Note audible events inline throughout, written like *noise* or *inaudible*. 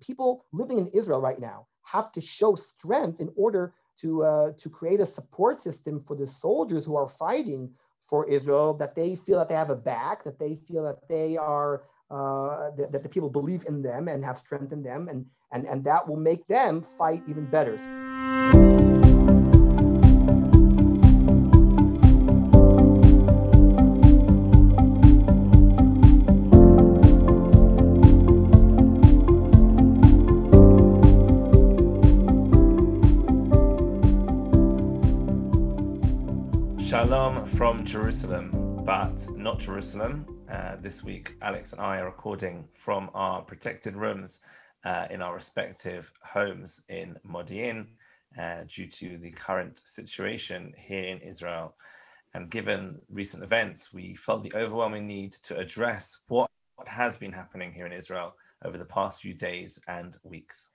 People living in Israel right now have to show strength in order to, uh, to create a support system for the soldiers who are fighting for Israel, that they feel that they have a back, that they feel that they are, uh, that, the people believe in them and have strength in them, and, and, and that will make them fight even better. From Jerusalem, but not Jerusalem. Uh, this week, Alex and I are recording from our protected rooms uh, in our respective homes in Modi'in uh, due to the current situation here in Israel. And given recent events, we felt the overwhelming need to address what has been happening here in Israel over the past few days and weeks.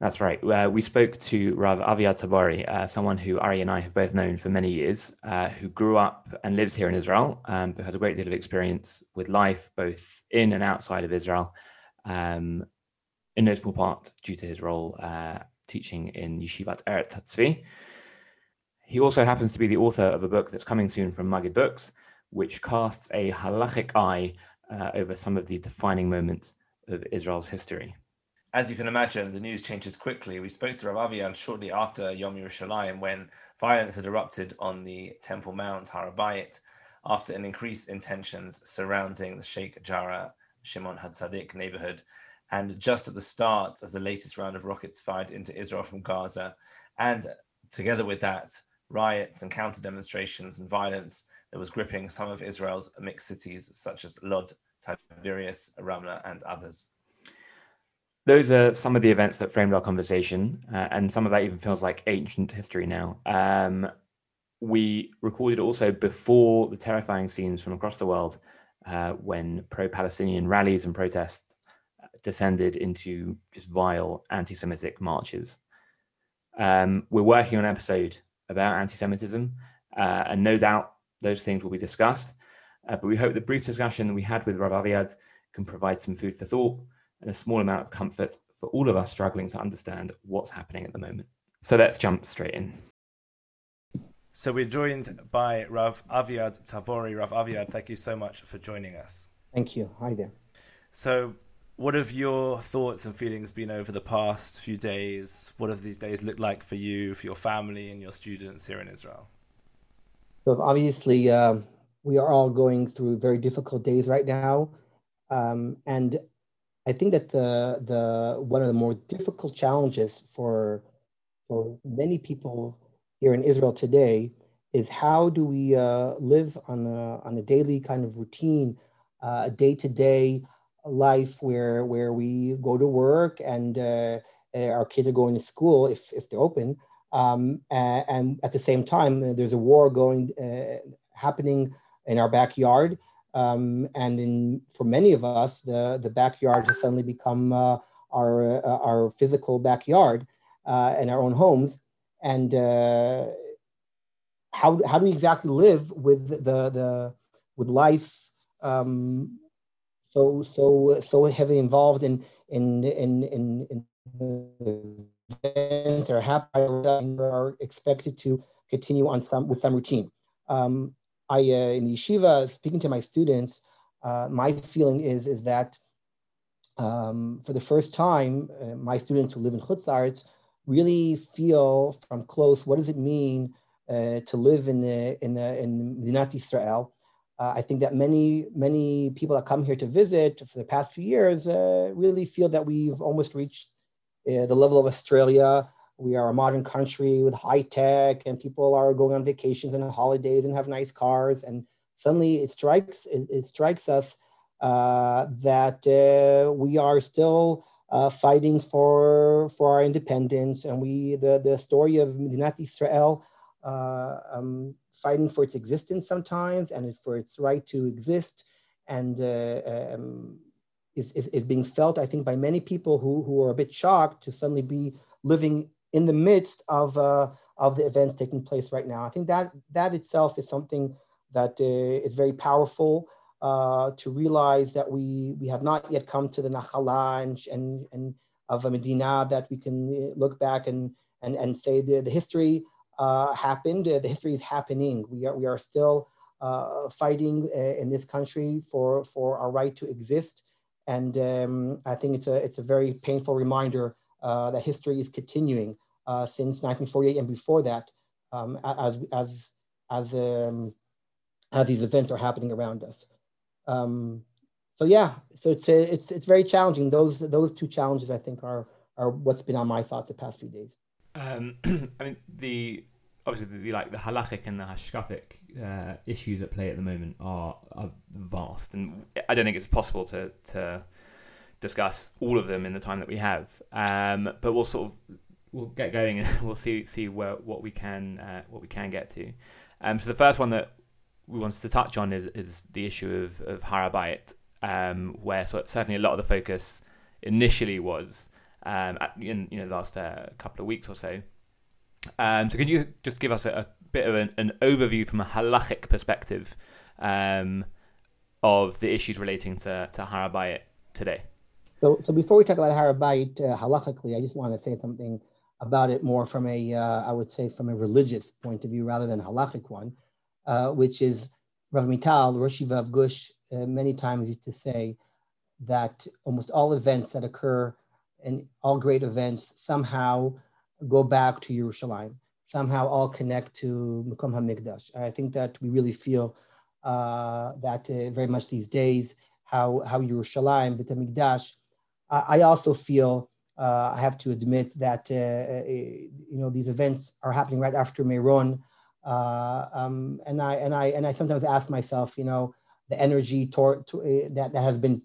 That's right. Uh, we spoke to Rav Aviad Tabory, uh, someone who Ari and I have both known for many years, uh, who grew up and lives here in Israel, um, but has a great deal of experience with life both in and outside of Israel, um, in no small part due to his role uh, teaching in Yeshivat Eretz Tzvi. He also happens to be the author of a book that's coming soon from Maggid Books, which casts a halachic eye uh, over some of the defining moments of Israel's history as you can imagine, the news changes quickly. We spoke to Rav Aviad shortly after Yom Yerushalayim when violence had erupted on the Temple Mount, Harabayit, after an increase in tensions surrounding the Sheikh Jarrah Shimon HaTzadik neighborhood. And just at the start of the latest round of rockets fired into Israel from Gaza, and together with that, riots and counter demonstrations and violence that was gripping some of Israel's mixed cities, such as Lod, Tiberias, Ramla, and others those are some of the events that framed our conversation, uh, and some of that even feels like ancient history now. Um, we recorded also before the terrifying scenes from across the world uh, when pro Palestinian rallies and protests descended into just vile anti Semitic marches. Um, we're working on an episode about anti Semitism, uh, and no doubt those things will be discussed. Uh, but we hope the brief discussion that we had with Rav Aviad can provide some food for thought and a small amount of comfort for all of us struggling to understand what's happening at the moment. So let's jump straight in. So we're joined by Rav Aviad Tavori. Rav Aviad, thank you so much for joining us. Thank you. Hi there. So, what have your thoughts and feelings been over the past few days? What have these days looked like for you, for your family, and your students here in Israel? So, obviously, uh, we are all going through very difficult days right now. Um, and I think that the, the one of the more difficult challenges for for many people here in Israel today is how do we uh, live on a, on a daily kind of routine, uh, a day to day life where where we go to work and uh, our kids are going to school if if they're open, um, and, and, at the same time uh, there's a war going uh, happening in our backyard um, and in, for many of us, the, the backyard has suddenly become uh, our, uh, our physical backyard uh, and our own homes. And uh, how, how do we exactly live with the, the with life um, so so so heavily involved in in in in, in events that are happening are expected to continue on some with some routine. Um, I uh, in the yeshiva speaking to my students, uh, my feeling is is that um, for the first time, uh, my students who live in Chutz really feel from close what does it mean uh, to live in the, in the, in Medinat Israel. Uh, I think that many many people that come here to visit for the past few years uh, really feel that we've almost reached the level of Australia we are a modern country with high tech and people are going on vacations and holidays and have nice cars. And suddenly it strikes it, it strikes us uh, that uh, we are still uh, fighting for for our independence. And we the the story of Medinat Israel uh, um, fighting for its existence sometimes and for its right to exist and uh, um, is, is, is being felt I think by many people who who are a bit shocked to suddenly be living in the midst of uh, of the events taking place right now. I think that that itself is something that uh, is very powerful. uh, to realize that we, we have not yet come to the Nahala and, and, and of a Medina that we can look back and, and, and say the, the history uh, happened, the history is happening. We are, we are still uh, fighting uh, in this country for, for our right to exist. And um, I think it's a, it's a very painful reminder uh, that history is continuing uh, since 1948 and before that um, as, as, as, um, as these events are happening around us. Um, so yeah, so it's, it's, it's very challenging. Those, those two challenges I think are, are what's been on my thoughts the past few days. Um, *clears throat* I mean, the obviously the, like the halachic and the hashkafic uh, issues at play at the moment are, are vast, and I don't think it's possible to to discuss all of them in the time that we have. Um, but we'll sort of we'll get going and *laughs* we'll see see where what we can uh, what we can get to. Um, so the first one that we wanted to touch on is is the issue of of Harabait, um, where so certainly a lot of the focus initially was um, at, in you know the last uh, couple of weeks or so. Um, so could you just give us a, a bit of an, an, overview from a halachic perspective um, of the issues relating to, to Harabait today? So, so before we talk about Harabait uh, halachically, I just want to say something about it more from a, uh, I would say, from a religious point of view rather than halachic one, uh, which is Rav Amital, the Rosh Gush, uh, many times used to say that almost all events that occur and all great events somehow go back to Yerushalayim, somehow all connect to Makom HaMikdash. I think that we really feel uh, that uh, very much these days, how, how Yerushalayim, Beit HaMikdash, I, also feel, uh, I have to admit that, uh, uh, you know, these events are happening right after Meron. Uh, um, and, I, and, I, and I sometimes ask myself, you know, the energy to, that, that has been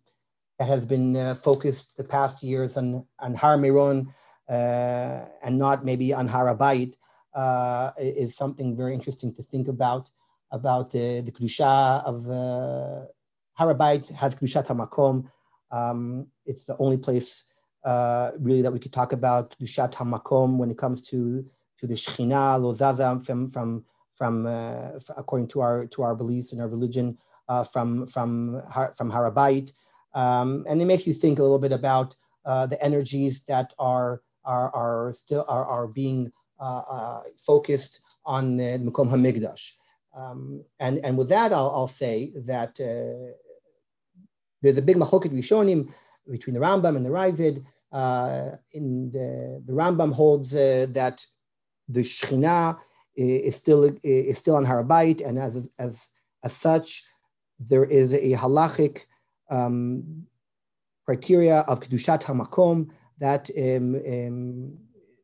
that has been uh, focused the past years on, on Har Meron uh, and not maybe on Harabait uh, is something very interesting to think about, about the Kedusha of uh, Harabait has Kedushat HaMakom. Um, it's the only place uh, really that we could talk about Kedushat HaMakom when it comes to, to the Shechina, Lozaza from, from, from uh, according to our, to our beliefs and our religion, from, from, from Harabait. Um, and it makes you think a little bit about uh, the energies that are are, are still are, are being uh, uh, focused on the Makom Hamikdash. Um, and, and with that, I'll, I'll say that uh, there's a big machoket rishonim between the Rambam and the Raavad. Uh, in the, the Rambam holds uh, that the Shekhinah is still is still on Harabait, and as as as such, there is a halachic um, criteria of kedushat hamakom that um, um,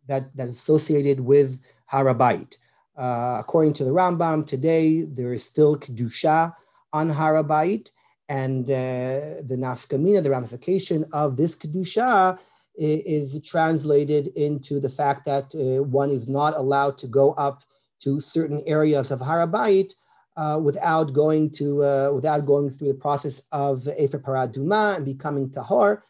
that that is associated with harabait. Uh, according to the Rambam, today there is still kedusha on harabait, and uh, the nafkamina, the ramification of this kedusha, is, translated into the fact that uh, one is not allowed to go up to certain areas of harabait uh, without going to uh, without going through the process of Efer Parah Adumah and becoming Tahor.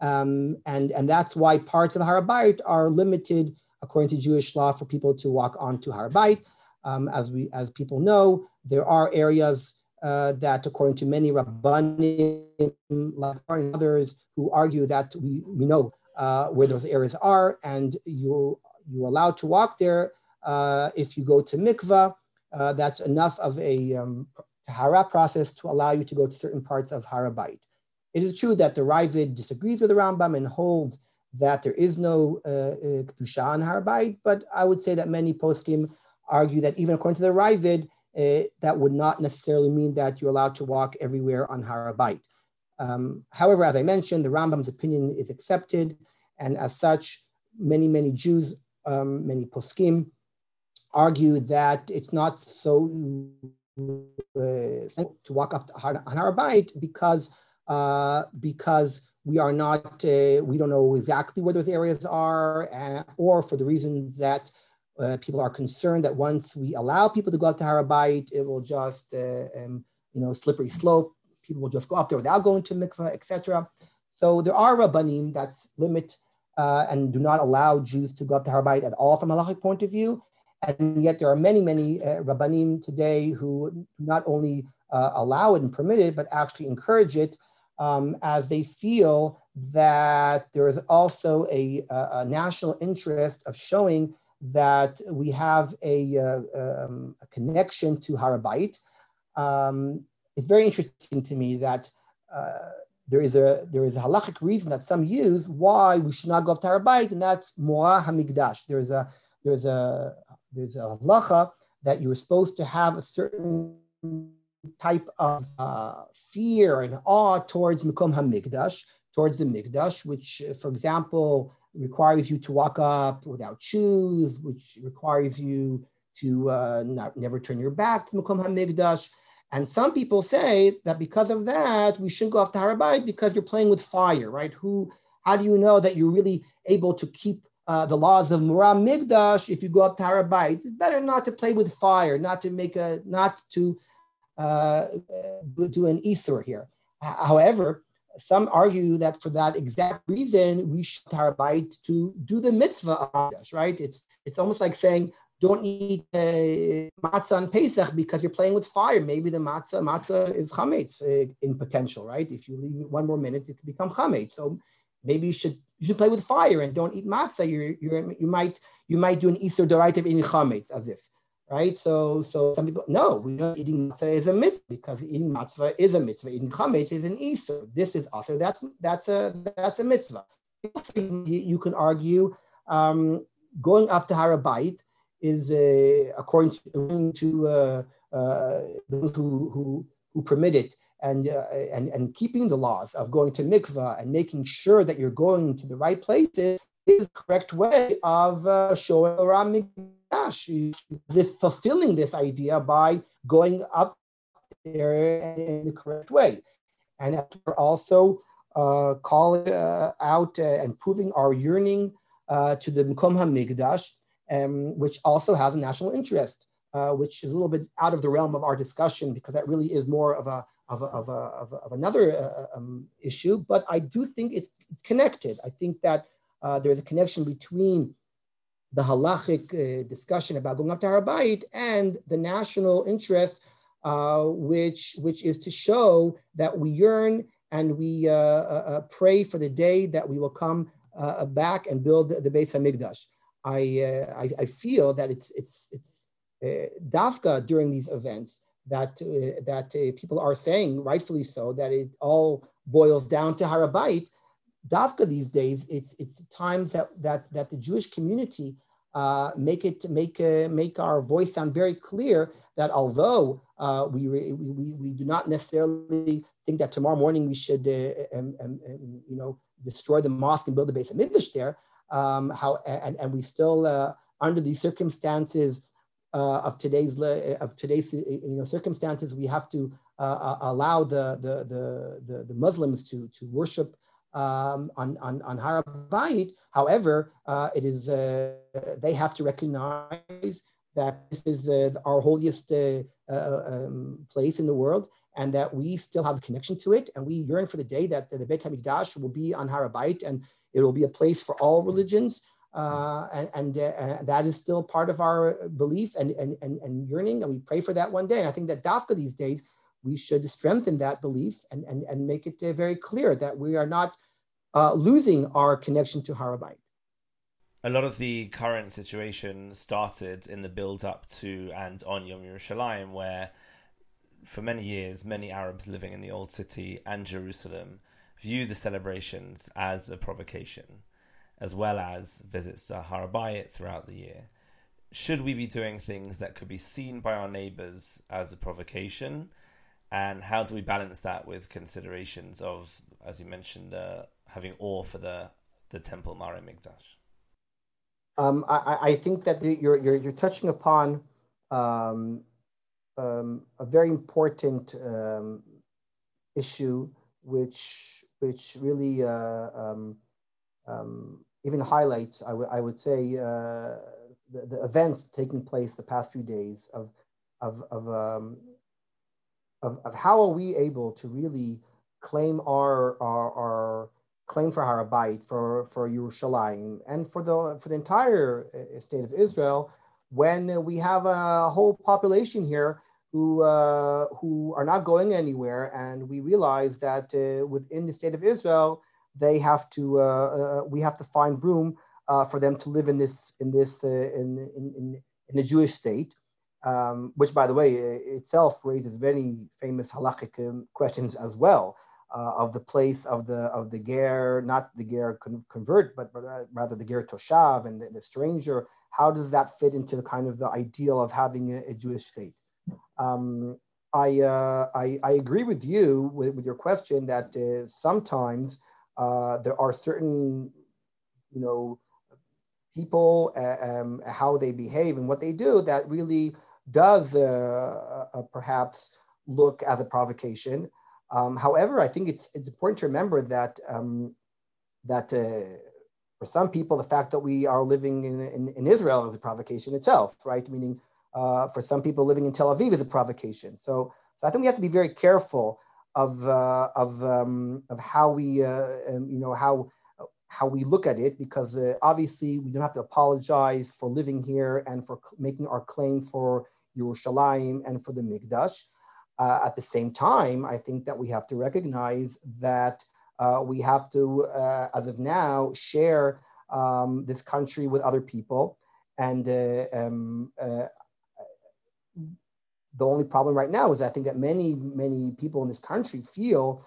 Um, and, and that's why parts of Harabait are limited according to Jewish law for people to walk onto Harabait. Um, as, we, as people know, there are areas uh, that according to many Rabbanim, like others, who argue that we, we know uh, where those areas are and you, you're allowed to walk there uh, if you go to mikvah uh, that's enough of a um, tahara process to allow you to go to certain parts of Harabait. It is true that the Raavad disagrees with the Rambam and holds that there is no uh, uh Kedusha on Harabait, but I would say that many poskim argue that even according to the Raavad, uh, that would not necessarily mean that you're allowed to walk everywhere on Harabait. Um, however, as I mentioned, the Rambam's opinion is accepted, and as such, many, many Jews, um, many poskim, argue that it's not so uh, to walk up on Harabait because uh, because we are not uh, we don't know exactly where those areas are, or for the reasons that uh, people are concerned that once we allow people to go up to Harabait, it will just uh, um, you know slippery slope. People will just go up there without going to mikveh, etc. So there are rabbanim that limit and do not allow Jews to go up to Harabait at all from a halachic point of view. And yet there are many, many uh, Rabbanim today who not only uh, allow it and permit it, but actually encourage it um, as they feel that there is also a, a, national interest of showing that we have a, uh, um, a connection to Harabait. Um, it's very interesting to me that uh, there is a there is a halachic reason that some use why we should not go up to Harabait, and that's Mora Hamikdash. There's a there's a there's a halacha that you were supposed to have a certain type of uh, fear and awe towards Mekom HaMikdash, towards the Mikdash, which, for example, requires you to walk up without shoes, which requires you to uh, not never turn your back to Mekom HaMikdash. And some people say that because of that, we shouldn't go up to Harabait because you're playing with fire, right? Who, how do you know that you're really able to keep uh, the laws of Mora Mikdash if you go up to Harabait? It's better not to play with fire, not to make a, not to uh, do an Isur here. However, some argue that for that exact reason, we should Harabait to do the mitzvah of us, right? It's, it's almost like saying, don't eat uh, matzah on Pesach because you're playing with fire. Maybe the matzah matzah is chametz uh, in potential, right? If you leave one more minute, it could become chametz. So maybe you should you should play with fire and don't eat matzah. You you you might you might do an Easter derivative in chametz as if right? So, so some people, no, we know eating matzah is a mitzvah because eating matzah is a mitzvah. Eating chametz is an issur. This is also that's that's a that's a mitzvah. You can argue um, going up to Harabait is according to, to uh, uh, those who, who who permit it and, uh, and and keeping the laws of going to mikvah and making sure that you're going to the right places is the correct way of uh, showing around this fulfilling this idea by going up there in the correct way. And also uh, calling uh, out uh, and proving our yearning uh, to the Mkom HaMikdash, um, which also has a national interest, uh, which is a little bit out of the realm of our discussion because that really is more of a of, a, of, a, of, a, of another uh, um, issue. But I do think it's, it's connected. I think that there's a connection between the halachic uh, discussion about going up to Harabait and the national interest, uh, which, which is to show that we yearn and we uh, uh, uh pray for the day that we will come uh, back and build the, the Beis Hamikdash. I, I, I, feel that it's, it's, it's dafka during these events that, that people are saying, rightfully so, that it all boils down to Harabait, Dafka these days, it's it's times that that that the Jewish community uh, make it make uh, make our voice sound very clear that although uh, we, we, we we do not necessarily think that tomorrow morning we should uh, um, um, um, you know destroy the mosque and build the base of Hamikdash there, um, how and, and we still uh, under these circumstances uh, of today's of today's you know circumstances we have to allow the the, the the the Muslims to to worship um, on, on, on Harabait. However, uh, it is, uh, they have to recognize that this is uh, our holiest uh, uh, um, place in the world and that we still have a connection to it. And we yearn for the day that the, the Beit HaMikdash will be on Harabait and it will be a place for all religions. Uh, and, and uh, that is still part of our belief and, and, and, and, yearning, and we pray for that one day. And I think that Dafka these days we should strengthen that belief and, and, and make it uh, very clear that we are not uh, losing our connection to Harabait. A lot of the current situation started in the build up to and on Yom Yerushalayim, where for many years, many Arabs living in the Old City and Jerusalem view the celebrations as a provocation, as well as visits to Harabait throughout the year. Should we be doing things that could be seen by our neighbors as a provocation? And how do we balance that with considerations of, as you mentioned, uh, having awe for the the temple Mora Mikdash? Um, I, I, think that the, you're, you're, you're touching upon um, um, a very important um, issue, which which really uh, um, um, even highlights, I, w- I would say, uh, the, the events taking place the past few days of of of of, of how are we able to really claim our, our, our claim for Harabait, for, for Yerushalayim, and for the, for the entire uh, state of Israel when we have a whole population here who uh, who are not going anywhere, and we realize that uh, within the state of Israel, they have to uh, uh we have to find room uh, for them to live in this in this uh, in, in in the Jewish state, um, which, by the way, itself raises many famous halakhic um, questions as well. of the place of the of the ger, not the ger con- convert, but, but rather the ger toshav and the, the stranger. How does that fit into the kind of the ideal of having a, a Jewish state? Um, I, uh, I, I, agree with you with, with your question that uh, sometimes uh, there are certain, you know, people, uh, um, how they behave and what they do that really does uh, uh, perhaps look as a provocation. Um, however, I think it's, it's important to remember that, um, that for some people, the fact that we are living in, in, in Israel is a provocation itself, right? Meaning uh, for some people living in Tel Aviv is a provocation. So, so I think we have to be very careful of uh, of um, of how we uh, um, you know how how we look at it because uh, obviously we don't have to apologize for living here and for making our claim for Yerushalayim and for the Mikdash. Uh, at the same time, I think that we have to recognize that uh, we have to, as of now, share um, this country with other people. And um, the only problem right now is I think that many, many people in this country feel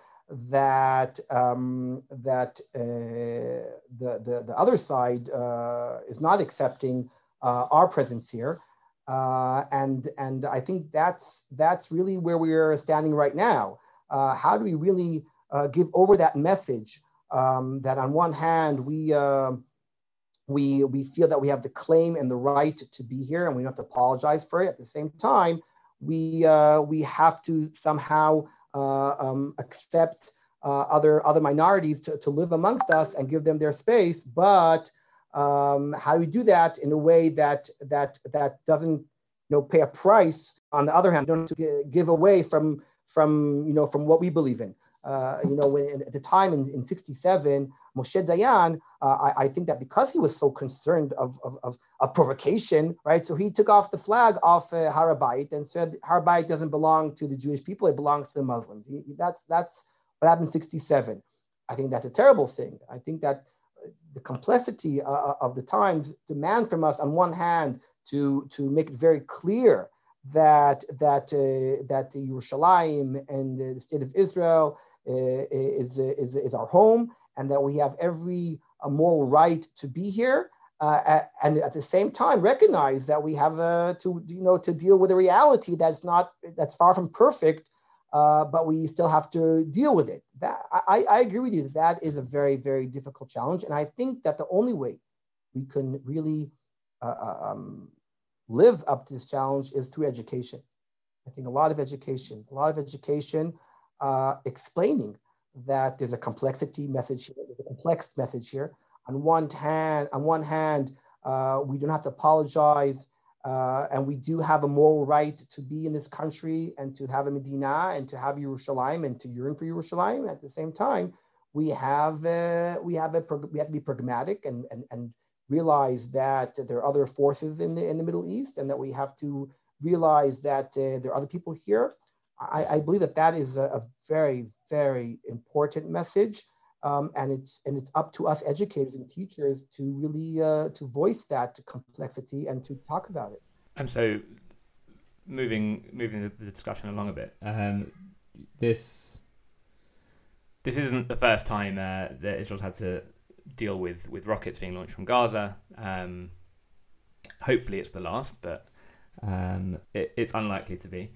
that um, that uh, the, the, the other side uh, is not accepting uh, our presence here. Uh, and, and I think that's, that's really where we are standing right now. Uh, how do we really uh, give over that message um, that on one hand, we, we, we feel that we have the claim and the right to be here and we don't have to apologize for it. At the same time, we uh, we have to somehow uh, um, accept uh, other other minorities to, to live amongst us and give them their space. But um, how do we do that in a way that that that doesn't you know pay a price? On the other hand, don't give away from from you know from what we believe in. Uh, you know, when, at the time in, in 67, Moshe Dayan, uh, I, I, think that because he was so concerned of, of, of, provocation, right? So he took off the flag off uh, Har HaBayit and said Har HaBayit doesn't belong to the Jewish people, it belongs to the Muslims. He, that's, that's what happened in 67. I think that's a terrible thing. I think that the complexity uh, uh, of the times demand from us, on one hand, to, to make it very clear that that uh, that Yerushalayim and the state of Israel uh, is, is, is our home and that we have every uh, moral right to be here. Uh, and at the same time recognize that we have uh, to you know to deal with a reality that's not that's far from perfect uh, but we still have to deal with it. That I, I agree with you that that is a very very difficult challenge. And i think that the only way we can really uh, um, live up to this challenge is through education. I think a lot of education a lot of education uh, explaining that there's a complexity message here, there's a complex message here. On one hand, on one hand, uh, we don't have to apologize, uh, and we do have a moral right to be in this country and to have a Medina and to have Yerushalayim and to yearn for Yerushalayim. At the same time, we have uh, we have a we have to be pragmatic and and and realize that there are other forces in the in the Middle East and that we have to realize that uh, there are other people here I, I believe that that is a, a very, very important message. Um, and it's and it's up to us educators and teachers to really uh, to voice that to complexity and to talk about it. And so, moving moving the discussion along a bit, um, this this isn't the first time uh, that Israel's had to deal with with rockets being launched from Gaza. Um, hopefully, it's the last, but um, it, it's unlikely to be.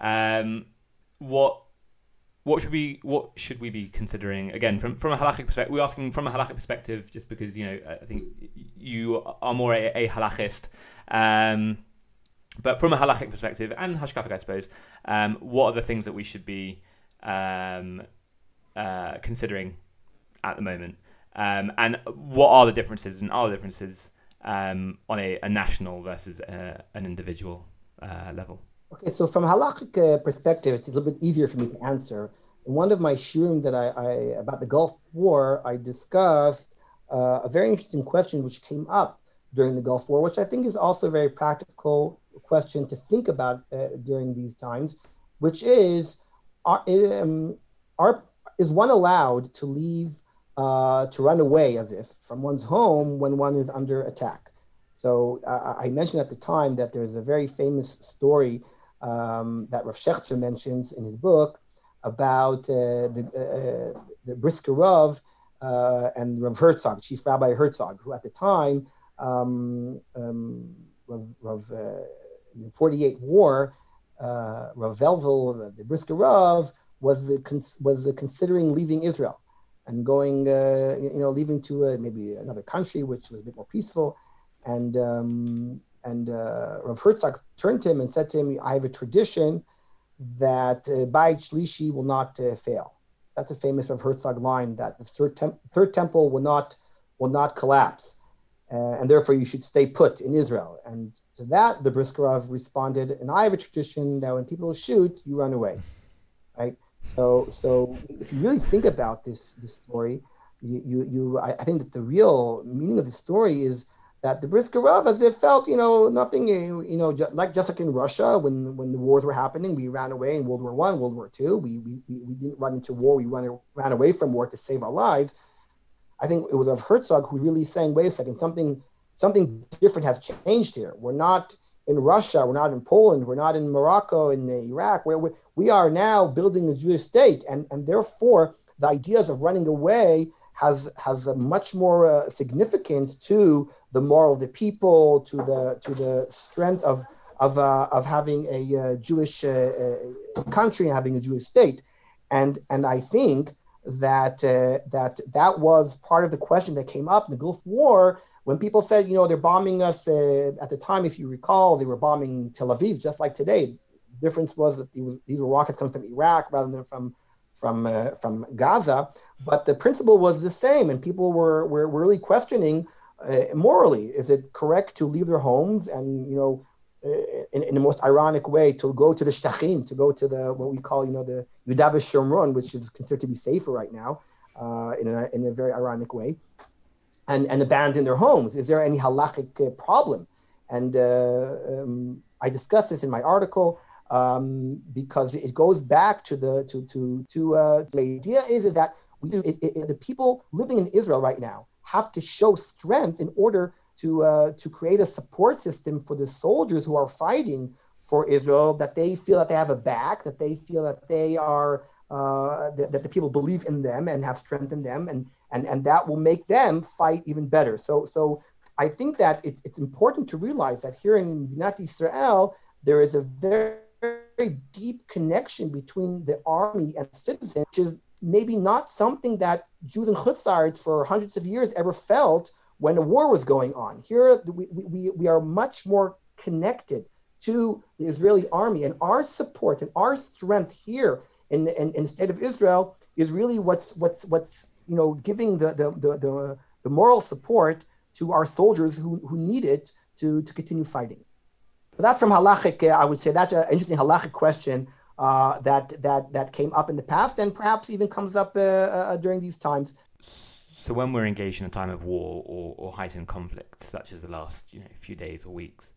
Um, what what should we what should we be considering again from from a halakhic perspective? We're asking from a halakhic perspective, just because you know I think you are more a, a halachist. Um, but from a halakhic perspective and hashkafic, I suppose, um, what are the things that we should be um, uh, considering at the moment? Um, and what are the differences and are the differences um, on a, a, national versus a, an individual uh, level? Okay, so from halachic uh, perspective, it's a little bit easier for me to answer. one of my shiurim that I, I, about the Gulf War, I discussed uh, a very interesting question which came up during the Gulf War, which I think is also a very practical question to think about uh, during these times, which is, are, um, are is one allowed to leave uh, to run away as if from one's home when one is under attack? So uh, I mentioned at the time that there's a very famous story um, that Rav Shechter mentions in his book about uh, the, uh, the Brisker Rav uh, and Rav Herzog, Chief Rabbi Herzog, who at the time, um, um, Rav, Rav uh, in the 48 war, uh, Rav Velvel, the Brisker Rav, was was considering leaving Israel and going, uh, you know, leaving to maybe another country which was a bit more peaceful. And um, and uh, Rav Herzog turned to him and said to him, "I have a tradition that uh, Bayit Shlishi will not uh, fail." That's a famous Rav Herzog line that the third, tem- third temple will not will not collapse, uh, and therefore you should stay put in Israel. And to that, the Brisker Rav responded, "And I have a tradition that when people shoot, you run away." Right. So, so if you really think about this this story, you you, you I, I think that the real meaning of the story is that the Brisker Rav, as it felt, you know, nothing, eh, you know, just, like just like in Russia, when when the wars were happening, we ran away in World War One, World War Two. We, we we didn't run into war. We ran ran away from war to save our lives. I think it was of Herzog who really saying, wait a second, something something different has changed here. We're not in Russia. We're not in Poland. We're not in Morocco, in eh, Iraq. Where we, we are now building a Jewish state, and and therefore the ideas of running away has has a much more uh, significance to the moral of the people, to the to the strength of of uh, of having a uh, Jewish uh, uh, country and having a Jewish state, and and I think that uh, that that was part of the question that came up in the Gulf War when people said, you know, they're bombing us at the time. If you recall, they were bombing Tel Aviv just like today. The difference was that these were rockets coming from Iraq rather than from from uh, from Gaza, but the principle was the same, and people were were really questioning uh, morally is it correct to leave their homes and you know uh, in, in the most ironic way to go to the shtachim, to go to the what we call you know the Yudav Shomron, which is considered to be safer right now, uh, in a in a very ironic way, and and abandon their homes. Is there any halachic uh, problem? And um, I discuss this in my article um, because it goes back to the to to to uh, the idea is is that we it, it, the people living in Israel right now have to show strength in order to uh, to create a support system for the soldiers who are fighting for Israel that they feel that they have a back that they feel that they are uh, that, the people believe in them and have strength in them and and and that will make them fight even better. So so I think that it's, it's important to realize that here in Dinat Israel there is a very very deep connection between the army and citizens, which is maybe not something that Jews and Chutzards for hundreds of years ever felt when a war was going on. Here, we, we, we are much more connected to the Israeli army, and our support and our strength here in, in, in the state of Israel is really what's what's what's you know giving the the, the, the, the moral support to our soldiers who, who need it to, to continue fighting. But that's from halachic. Uh, I would say that's an interesting halachic question uh, that that that came up in the past, and perhaps even comes up uh, uh, during these times. So when we're engaged in a time of war or, or heightened conflict, such as the last you know few days or weeks,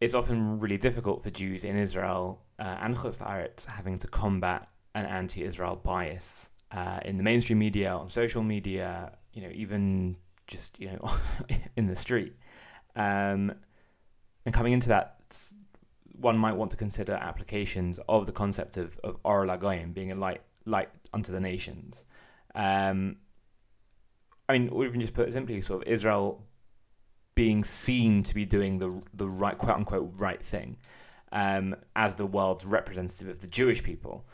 it's often really difficult for Jews in Israel uh, and Chutz having to combat an anti-Israel bias uh, in the mainstream media, on social media, you know, even just you know *laughs* in the street. Um, and coming into that, one might want to consider applications of the concept of, of Or LaGoyim being a light, light unto the nations. Um, I mean, or even just put simply, sort of Israel being seen to be doing the the right, quote unquote, right thing, um, as the world's representative of the Jewish people.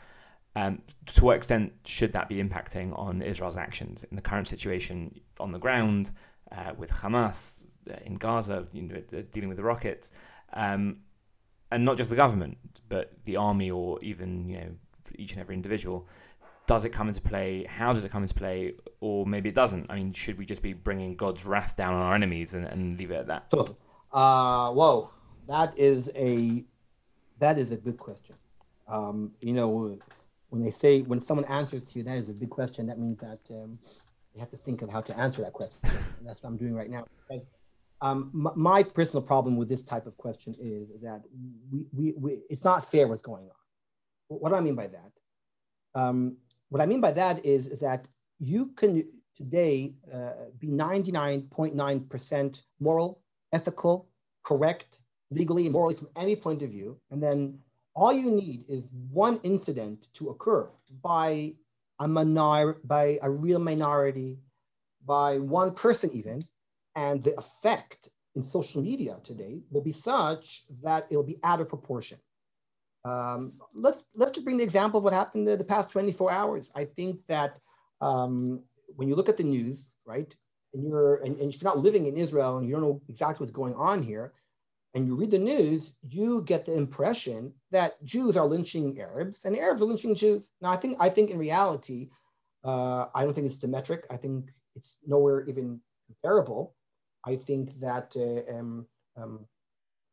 Um, to what extent should that be impacting on Israel's actions in the current situation on the ground uh, with Hamas, in Gaza, you know, dealing with the rockets, um, and not just the government, but the army or even you know each and every individual. Does it come into play? How does it come into play? Or maybe it doesn't. I mean, should we just be bringing God's wrath down on our enemies and, and leave it at that? Uh, whoa, that is a that is a good question. Um, you know, when they say when someone answers to you, that is a big question. That means that um, you have to think of how to answer that question. And that's what I'm doing right now. Okay? Um, my, my, personal problem with this type of question is that we, we, we, it's not fair what's going on. What do I mean by that? Um, what I mean by that is, is that you can today uh, be 99.9% moral, ethical, correct, legally morally from any point of view. And then all you need is one incident to occur by a minor, by a real minority, by one person even, and the effect in social media today will be such that it'll be out of proportion. Um, let's let's just bring the example of what happened the, the past 24 hours. I think that um, when you look at the news, right, and you're and, and if you're not living in Israel and you don't know exactly what's going on here, and you read the news, you get the impression that Jews are lynching Arabs and Arabs are lynching Jews. Now, I think I think in reality, uh, I don't think it's symmetric. I think it's nowhere even comparable. I think that uh, um, um,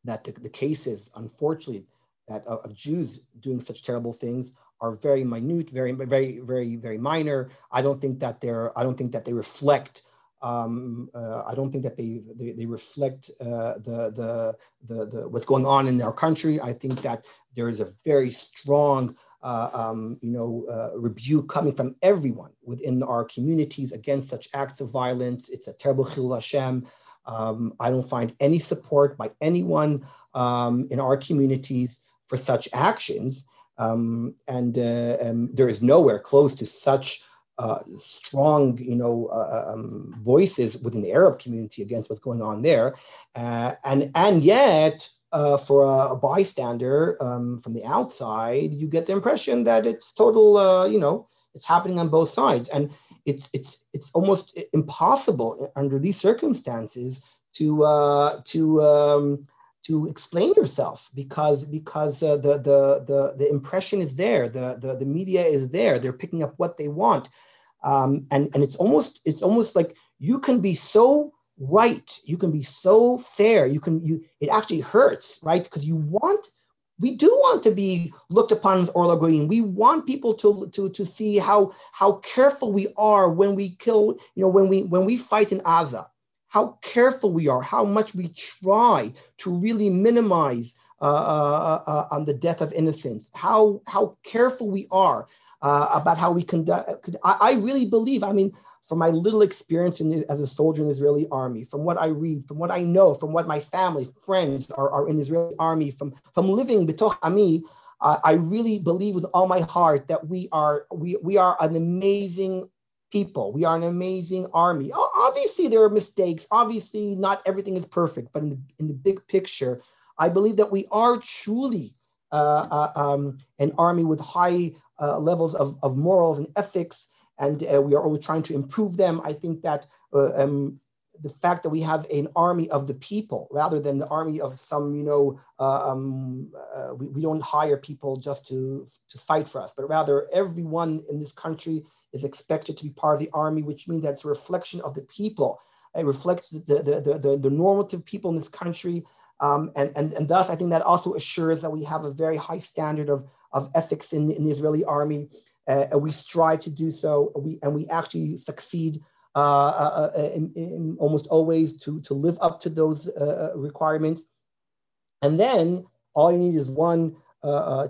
that the, the, cases, unfortunately, that uh, of Jews doing such terrible things are very minute, very, very, very, very minor. I don't think that they're. I don't think that they reflect um, uh, I don't think that they they, they reflect uh, the, the, the the what's going on in our country. I think that there is a very strong uh, um, you know uh, rebuke coming from everyone within our communities against such acts of violence. It's a terrible chil Hashem. Um, I don't find any support by anyone um, in our communities for such actions, um, and uh, um, there is nowhere close to such uh, strong, you know, uh, um, voices within the Arab community against what's going on there, uh, and and yet uh, for a, a bystander um, from the outside, you get the impression that it's total, uh, you know, it's happening on both sides, and it's it's it's almost impossible under these circumstances to uh, to um, to explain yourself because because uh, the, the the the impression is there the, the the media is there they're picking up what they want. Um, and and it's almost it's almost like you can be so right you can be so fair you can you it actually hurts right because you want we do want to be looked upon as Or LaGoyim. We want people to, to, to see how, how careful we are when we kill, you know, when we when we fight in Gaza, how careful we are, how much we try to really minimize uh, uh, uh, on the death of innocents, how, how careful we are uh, about how we conduct. I, I, really believe, I mean, from my little experience in, as a soldier in the Israeli army, from what I read, from what I know, from what my family, friends are, are in the Israeli army, from, from living betoch ami, uh, I really believe with all my heart that we are we, we are an amazing people. We are an amazing army. Obviously, there are mistakes. Obviously, not everything is perfect, but in the, in the big picture, I believe that we are truly uh, uh, um, an army with high uh, levels of, of morals and ethics, and uh, we are always trying to improve them. I think that uh, um, the fact that we have an army of the people rather than the army of some, you know, uh, um, uh, we, we don't hire people just to, to fight for us, but rather everyone in this country is expected to be part of the army, which means that it's a reflection of the people. It reflects the, the, the, the, the normative people in this country. Um, and, and, and thus, I think that also assures that we have a very high standard of of ethics in, in the Israeli army. Uh, we strive to do so, we, and we actually succeed uh, uh, uh, in, in almost always to, to live up to those uh, requirements. And then all you need is one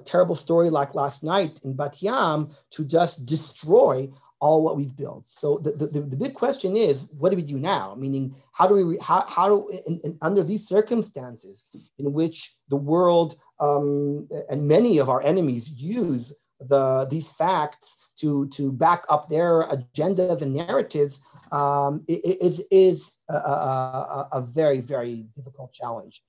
terrible story like last night in Bat Yam to just destroy all what we've built. So the, the, the big question is, what do we do now? Meaning, how do we, how, how do, in, in, under these circumstances in which the world um, and many of our enemies use the, these facts to, to back up their agendas and narratives um, is, is a, a, a, very, very difficult challenge.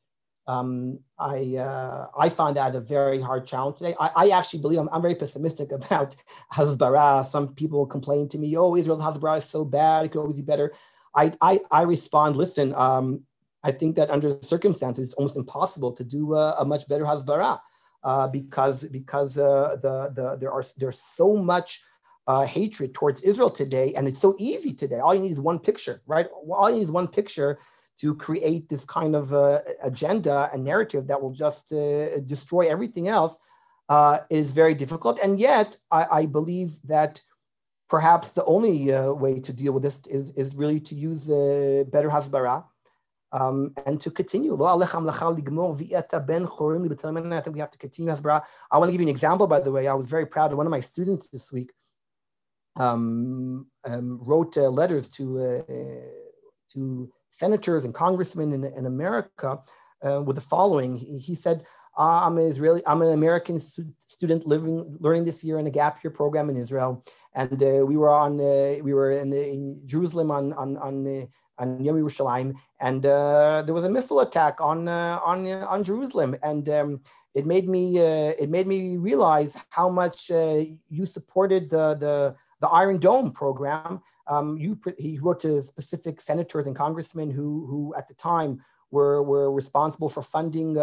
Um, I, uh, I find that a very hard challenge today. I, I actually believe I'm, I'm, very pessimistic *laughs* about Hasbara. Some people complain to me, oh, Israel's Hasbara is so bad, it could always be better. I, I, I respond, listen, um, I think that under circumstances, it's almost impossible to do a, a much better Hasbara uh, because, because uh, the, the, there are, there's so much uh, hatred towards Israel today, and it's so easy today. All you need is one picture, right? All you need is one picture to create this kind of uh, agenda and narrative that will just uh, destroy everything else uh, is very difficult. And yet, I, I believe that perhaps the only way to deal with this is, is really to use better hasbara. Um, and to continue. We have to continue. I want to give you an example, by the way. I was very proud one of my students this week. Um, um, wrote uh, letters to uh, to senators and congressmen in, in America uh, with the following. He, he said, uh, I'm an Israeli, I'm an American stu- student living, learning this year in a gap year program in Israel. And uh, we were on, uh, we were in, the, in Jerusalem on, on, on, uh, on Yom Yerushalayim, and uh, there was a missile attack on, uh, on, on Jerusalem. And um, it made me, it made me realize how much you supported the, the, the Iron Dome program. Um, you, he wrote to specific senators and congressmen who, who at the time were, were responsible for funding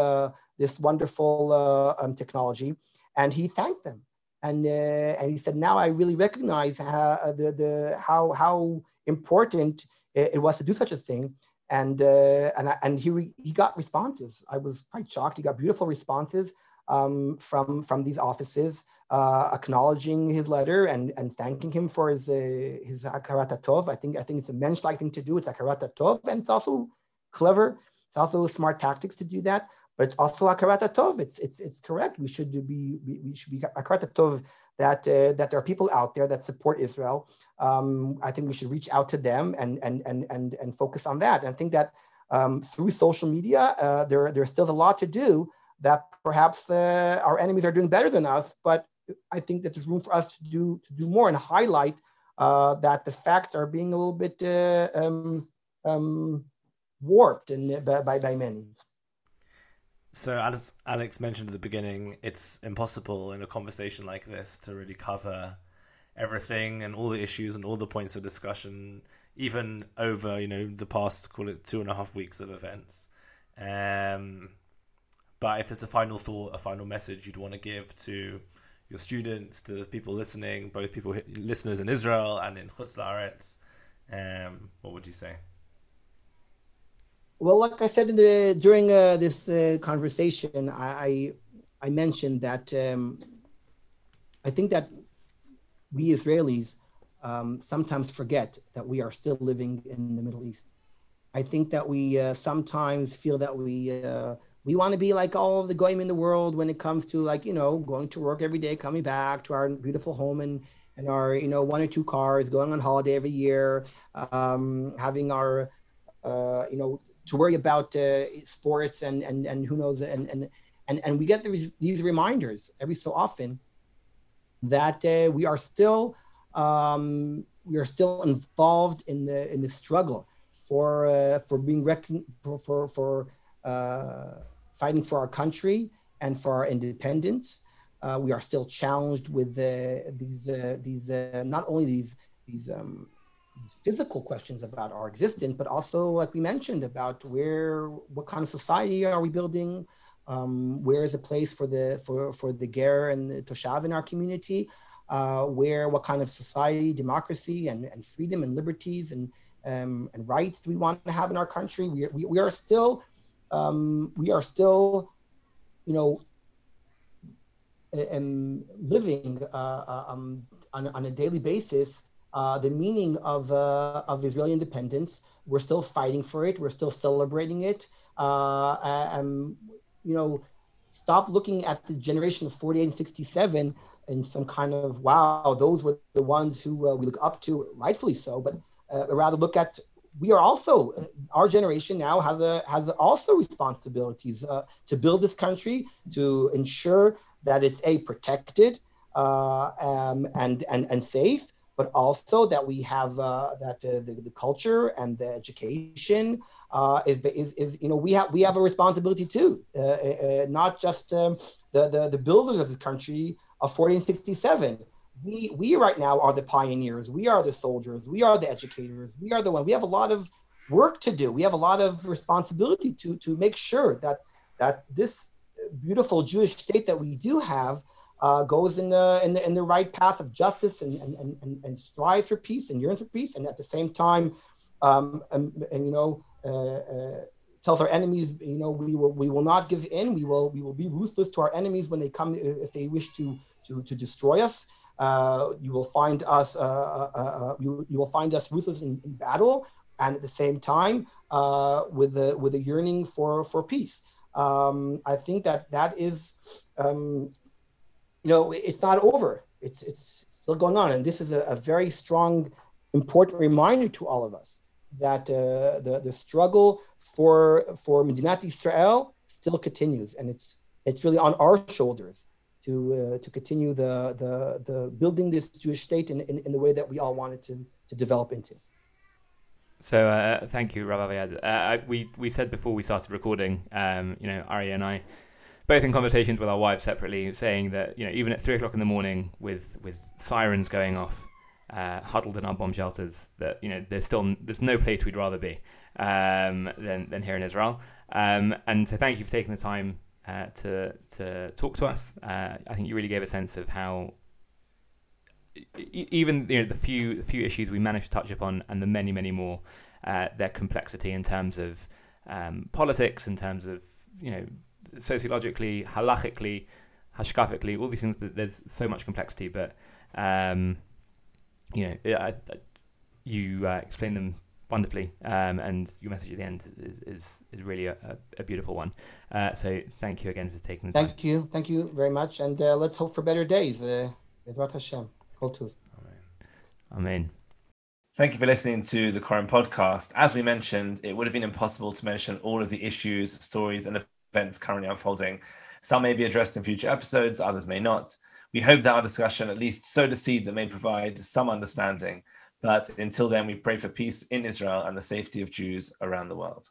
this wonderful uh, um, technology. And he thanked them. And, uh, and he said, now I really recognize how, uh, the, the, how, how important it, it was to do such a thing. And, uh, and, I, and he, re, he got responses. I was quite shocked. He got beautiful responses um, from, from these offices. Uh, acknowledging his letter and, and thanking him for his uh, his hakarat tov. I think I think it's a mensch-like thing to do. It's hakarat tov, and it's also clever. It's also smart tactics to do that but it's also akarat tov. It's it's it's correct. We should be we should be akarat tov that uh, that there are people out there that support Israel. Um, I think we should reach out to them and and and and and focus on that. And I think that um, through social media, uh, there there's still a lot to do. That perhaps uh, our enemies are doing better than us, but I think that there's room for us to do to do more and highlight uh, that the facts are being a little bit uh, um, um, warped and by, by many. So, as Alex mentioned at the beginning, it's impossible in a conversation like this to really cover everything and all the issues and all the points of discussion, even over you know the past call it two and a half weeks of events. Um, but if there's a final thought, a final message you'd want to give to your students, to the people listening, both people listeners in Israel and in Chutz La'aretz, um, what would you say? Well, like I said the during uh, this uh, conversation, I, I, I mentioned that um, I think that we Israelis um, sometimes forget that we are still living in the Middle East. I think that we uh, sometimes feel that we uh, we want to be like all the goyim in the world when it comes to like you know going to work every day, coming back to our beautiful home and and our you know one or two cars, going on holiday every year, um, having our uh, you know to worry about uh, sports and and and who knows and and and and we get these these reminders every so often that uh, we are still um, we are still involved in the in the struggle for uh, for being recon- for for, for uh, fighting for our country and for our independence. Uh, we are still challenged with uh, these uh, these not only these these um, physical questions about our existence, but also, like we mentioned, about where, what kind of society are we building? Um, where is a place for the for for the ger and the toshav in our community? Uh, where, what kind of society, democracy, and, and freedom and liberties and um, and rights do we want to have in our country? We, we, we are still um, we are still, you know, and living uh, uh, um, on, on a daily basis uh, the meaning of, uh, of Israeli independence. We're still fighting for it. We're still celebrating it. Uh, you know, stop looking at the generation of 48 and 67 in some kind of, wow, those were the ones who uh, we look up to, rightfully so, but uh, rather look at we are also our generation now has a has also responsibilities uh, to build this country to ensure that it's a protected uh, um, and and and safe but also that we have uh, that uh, the, the culture and the education uh, is, is, is, you know, we have, we have a responsibility too, uh, uh, uh, not just um, the, the, the builders of the country of 1467. We, we right now are the pioneers. We are the soldiers. We are the educators. We are the one. We have a lot of work to do. We have a lot of responsibility to, to make sure that, that this beautiful Jewish state that we do have uh, goes in the, in the in the right path of justice and and, and, and strives for peace and yearns for peace, and at the same time, um, and, and you know, uh, uh, tells our enemies, you know, we will we will not give in. We will we will be ruthless to our enemies when they come if they wish to to to destroy us. Uh, you will find us uh, uh, uh, you, you will find us ruthless in, in battle and at the same time uh, with a with a yearning for for peace. Um, I think that that is, um, you know, it's not over. It's it's still going on, and this is a, a very strong, important reminder to all of us that uh, the the struggle for for Medinat Israel still continues, and it's it's really on our shoulders to uh, to continue the, the the building this Jewish state in, in, in the way that we all wanted to to develop into. So uh, thank you, Rav Aviad. Uh, we we said before we started recording, um, you know, Ari and I, both in conversations with our wives separately, saying that you know even at three o'clock in the morning with with sirens going off, uh, huddled in our bomb shelters, that you know there's still there's no place we'd rather be um, than than here in Israel. Um, and so thank you for taking the time uh, to to talk to us. Uh, I think you really gave a sense of how even you know the few few issues we managed to touch upon and the many many more uh, their complexity in terms of um, politics in terms of you know sociologically halachically hashkafically all these things that there's so much complexity but um, you know I, I, you uh, explain them wonderfully um, and your message at the end is is, is really a, a, beautiful one uh, so thank you again for taking the time thank you thank you very much and uh, let's hope for better days uh, Hashem. Amen. Amen. Thank you for listening to the Koren podcast. As we mentioned, it would have been impossible to mention all of the issues, stories, and events currently unfolding. Some may be addressed in future episodes, others may not. We hope that our discussion at least sowed a seed that may provide some understanding. But until then, we pray for peace in Israel and the safety of Jews around the world.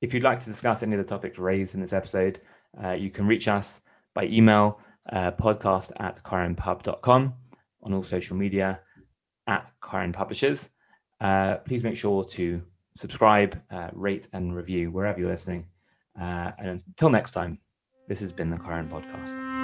If you'd like to discuss any of the topics raised in this episode, uh, you can reach us by email uh, podcast at korenpub.com on all social media at Koren Publishers. Uh, please make sure to subscribe, uh, rate, and review wherever you're listening. Uh, and until next time, this has been the Koren Podcast.